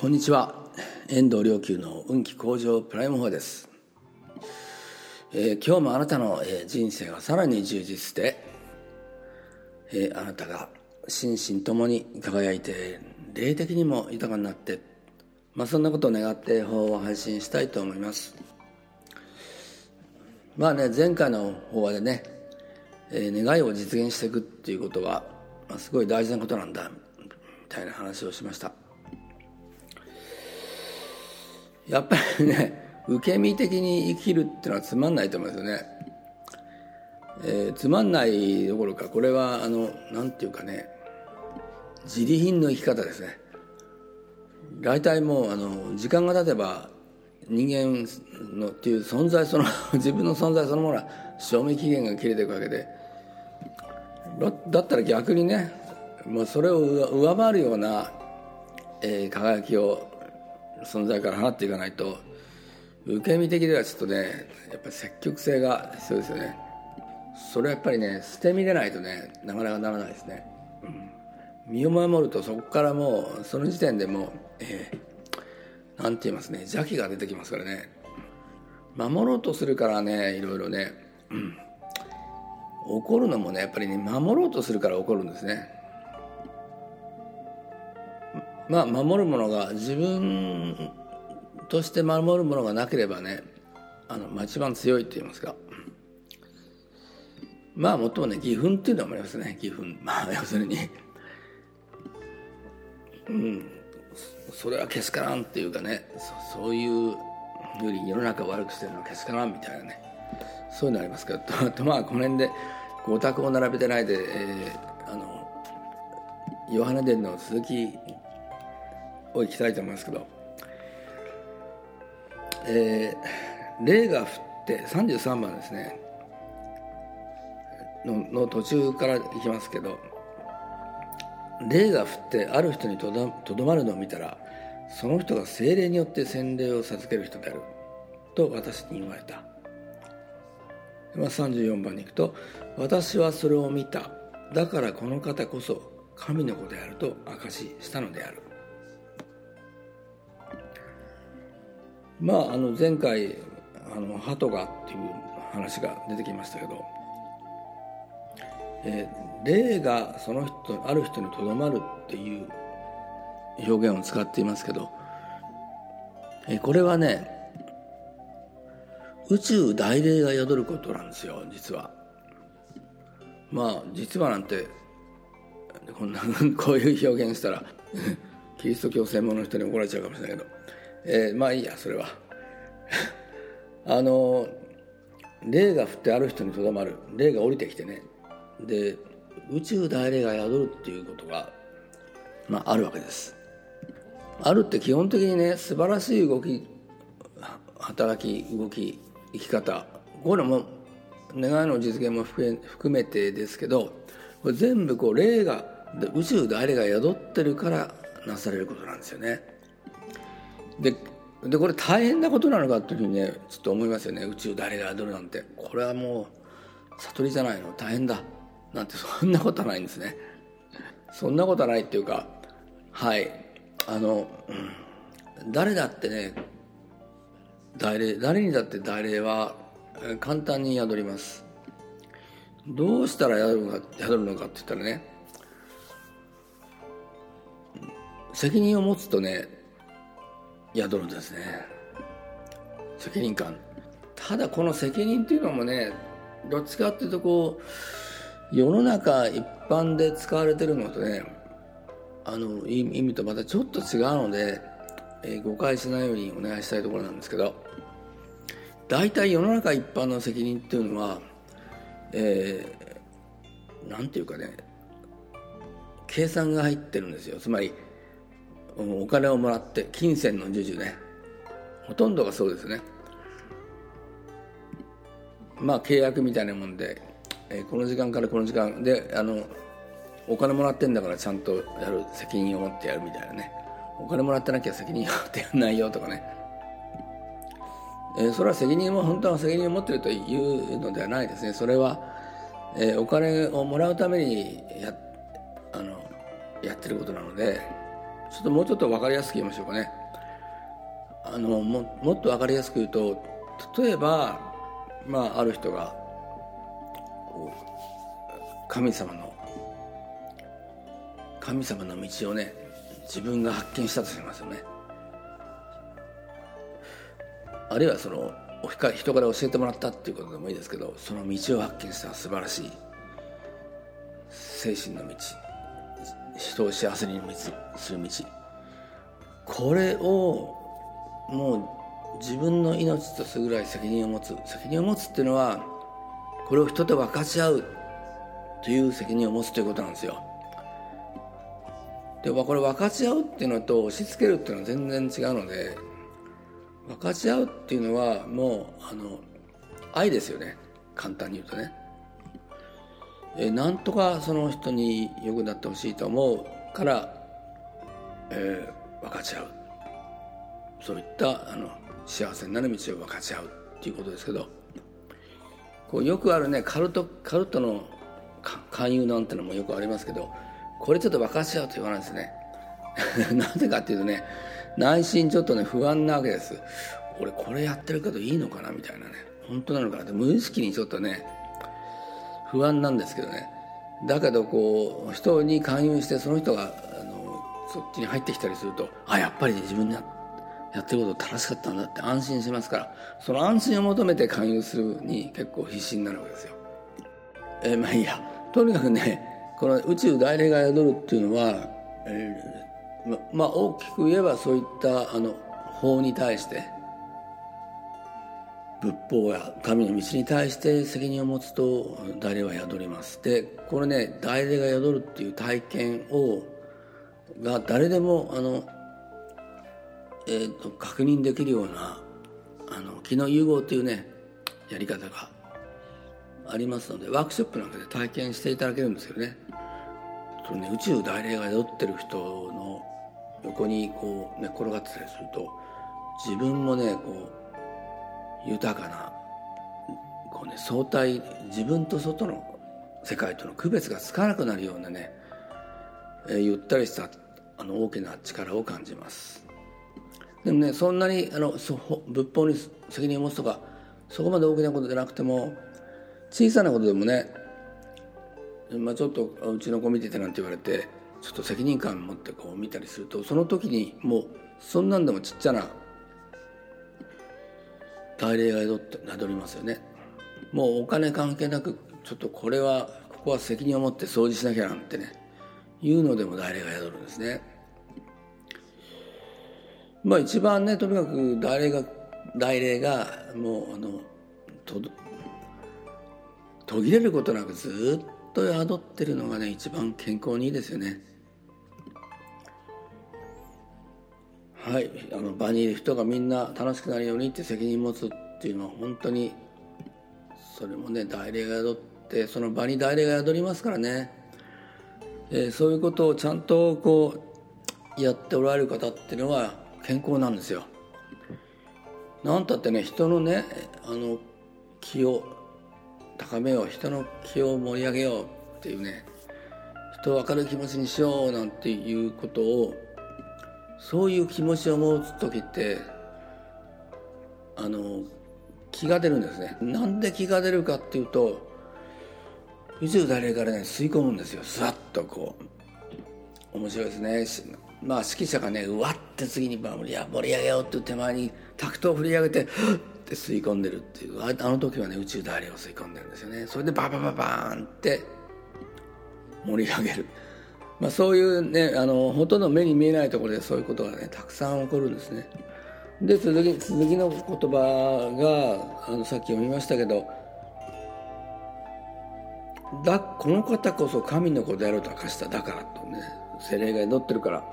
こんにちは。遠藤良久の運気向上プライム4です、えー、今日もあなたの、えー、人生がさらに充実して、えー、あなたが心身ともに輝いて霊的にも豊かになってまあそんなことを願って法を配信したいと思います。まあね前回の法話でね、えー、願いを実現していくっていうことは、まあ、すごい大事なことなんだみたいな話をしました。やっぱりね受け身的に生きるっていうのはつまんないと思いますよね、えー、つまんないどころかこれはあのなんていうかね自利品の生き方ですね。大体もうあの時間が経てば人間のっていう存在その 自分の存在そのものは賞味期限が切れていくわけで。だったら逆にねもうそれを上回るような、えー、輝きを存在から放っていかないと受け身的ではちょっとねやっぱり積極性が必要ですよね。それはやっぱりね捨て身でないとねなかなかならないですね、うん、身を守るとそこからもうその時点でもう、えー、なんて言いますね邪気が出てきますからね。守ろうとするからねいろいろね、うん、怒るのもねやっぱりね守ろうとするから怒るんですね。まあ守るものが自分として守るものがなければねあの、まあ、一番強いって言いますか。まあもっともね義憤っていうのもありますね。義憤。まあ要するに。うん。それはけしからんっていうかね。そういうより世の中を悪くしてるのはけしからんみたいなね。そういうのありますけど。ととまあこの辺で五択を並べてないで、えー、あのヨハネ伝の続きをいきたいと思いますけど、えー、霊が降って33番ですね。のの途中からいきますけど。霊が降ってある人にとどまるのを見たらその人が精霊によって洗礼を授ける人である。と私に言われた、まあ、34番に行くと「私はそれを見た。だからこの方こそ神の子であると証ししたのである」まああの前回あの鳩がっていう話が出てきましたけど、えー、霊がその人ある人にとどまるっていう表現を使っていますけど、えー、これはね宇宙大霊が宿ることなんですよ実は。まあ実はなんてこんな こういう表現したらキリスト教専門の人に怒られちゃうかもしれないけどえー、まあいいやそれは。あの霊が降ってある人にとどまる。霊が降りてきてね。で宇宙大霊が宿るっていうことが、まあ、あるわけです。あるって基本的にね素晴らしい動き働き動き生き方。これも願いの実現も含めてですけどこれ全部こう霊が宇宙大霊が宿ってるからなされることなんですよね。ででこれ大変なことなのかっていうふうにねちょっと思いますよね。宇宙誰が宿るなんて。これはもう悟りじゃないの。大変だ。なんてそんなことはないんですね。そんなことはないっていうかはい。あの、うん、誰だってね大霊誰にだって大霊は簡単に宿ります。どうしたら宿るのか宿るのかって言ったらね責任を持つとね宿るんですね。責任感。ただこの責任っていうのもねどっちかっていうとこう世の中一般で使われてるのとねあの意味とまたちょっと違うので、えー、誤解しないようにお願いしたいところなんですけど大体世の中一般の責任っていうのはえー、ていうかね計算が入ってるんですよ。つまりお金をもらって金銭の授受ね。ほとんどがそうですね。まあ契約みたいなもんで、えー、この時間からこの時間。であのお金もらってんだからちゃんとやる責任を持ってやるみたいなね。お金もらってなきゃ責任を持ってやんないよとかね、えー、それは責任も本当は責任を持ってるというのではないですね。それは、えー、お金をもらうためにやあのやってることなのでちょっともうちょっと分かりやすく言いましょうかね。あのももっと分かりやすく言うと例えば、まあ、ある人が神様の神様の道をね自分が発見したとしますよね。あるいはその人から教えてもらったっていうことでもいいですけどその道を発見した素晴らしい精神の道。人を幸せにする道。これをもう自分の命とするぐらい責任を持つ。責任を持つっていうのはこれを人と分かち合うという責任を持つということなんですよ。でこれ分かち合うっていうのと押し付けるっていうのは全然違うので分かち合うっていうのはもうあの愛ですよね。簡単に言うとね。えなんとかその人に良くなってほしいと思うから、えー、分かち合う。そういったあの幸せになる道を分かち合うっていうことですけどこうよくあるねカルトカルトの勧誘なんてのもよくありますけどこれちょっと分かち合うと言わないですね。なぜかっていうとね内心ちょっとね不安なわけです。俺これやってるけどいいのかなみたいなね本当なのかなって無意識にちょっとね不安なんですけどね。だけどこう人に勧誘してその人があのそっちに入ってきたりするとあやっぱり自分にやってること正しかったんだって安心しますから。その安心を求めて勧誘するに結構必死になるわけですよ。え、まあいいや。とにかくねこの宇宙大霊が宿るっていうのは、えー、ままあ大きく言えばそういったあの法に対して仏法や神の道に対して責任を持つと大霊は宿ります。でこれね大霊が宿るっていう体験をが誰でもあの、えーと、確認できるようなあの気の融合というねやり方がありますのでワークショップなんかで体験していただけるんですけどね。そね宇宙大霊が宿ってる人の横にこう寝、ね、転がってたりすると自分もねこう豊かなこう、ね、相対自分と外の世界との区別がつかなくなるようなね、えー、ゆったりしたあの大きな力を感じます。でもねそんなにあのそ仏法に責任を持つとかそこまで大きなことじゃなくても小さなことでもね、まあ、ちょっとうちの子見ててなんて言われてちょっと責任感持ってこう見たりするとその時にもうそんなんでもちっちゃな大霊が宿って宿りますよね。もうお金関係なくちょっとこれはここは責任を持って掃除しなきゃなんてねいうのでも大霊が宿るんですね。まあ一番ねとにかく大霊が大霊がもうあのと途切れることなくずっと宿ってるのがね一番健康にいいですよね。はいあの場にいる人がみんな楽しくなるようにって責任持つっていうのは本当にそれもね代理が宿ってその場に代理が宿りますからね、えー、そういうことをちゃんとこうやっておられる方っていうのは健康なんですよ。なんたってね人のねあの気を高めよう人の気を盛り上げようっていうね人を明るい気持ちにしようなんていうことをそういう気持ちを持つ時ってあの気が出るんですね。なんで気が出るかっていうと宇宙大霊からね吸い込むんですよ。スワッとこう。面白いですね。まあ指揮者がねうわって次に盛り上げようっていう手前にタクトを振り上げてって吸い込んでるっていう。あの時はね宇宙大霊を吸い込んでるんですよね。それでババババーンって盛り上げる。まあ、そういうねあのほとんど目に見えないところでそういうことがねたくさん起こるんですね。で続き続きの言葉があのさっき読みましたけどだこの方こそ神の子であると明かした。だからとね精霊が宿ってるから。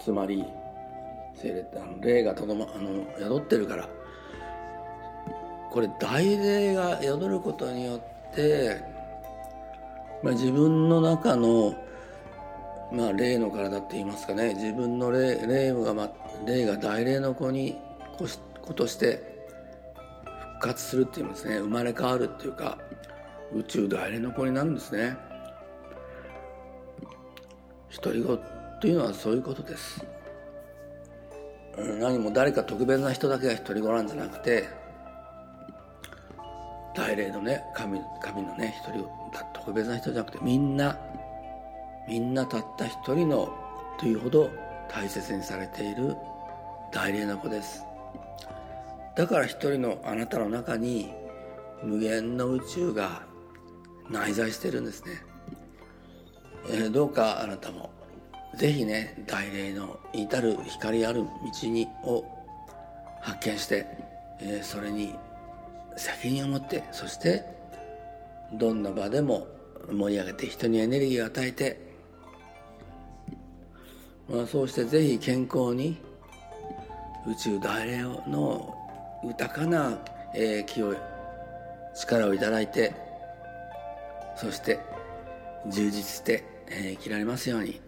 つまり精霊あの霊がとどまあの宿ってるから。これ大霊が宿ることによって、まあ、自分の中のまあ、霊の体って言いますかね。自分の霊霊が、ま、霊が大霊の子に子として復活するっていうんですね。生まれ変わるっていうか宇宙大霊の子になるんですね。独り言というのはそういうことです。何も誰か特別な人だけが一人ご覧じゃなくて大霊のね神神のね一人特別な人じゃなくてみんなみんなたった一人のというほど大切にされている大霊の子です。だから一人のあなたの中に無限の宇宙が内在してるんですね、えー、どうかあなたもぜひね大霊の至る光ある道にを発見して、えー、それに責任を持ってそしてどんな場でも盛り上げて人にエネルギーを与えて、まあ、そうしてぜひ健康に宇宙大霊の豊かな、えー、気を力をいただいてそして充実して、えー、生きられますように。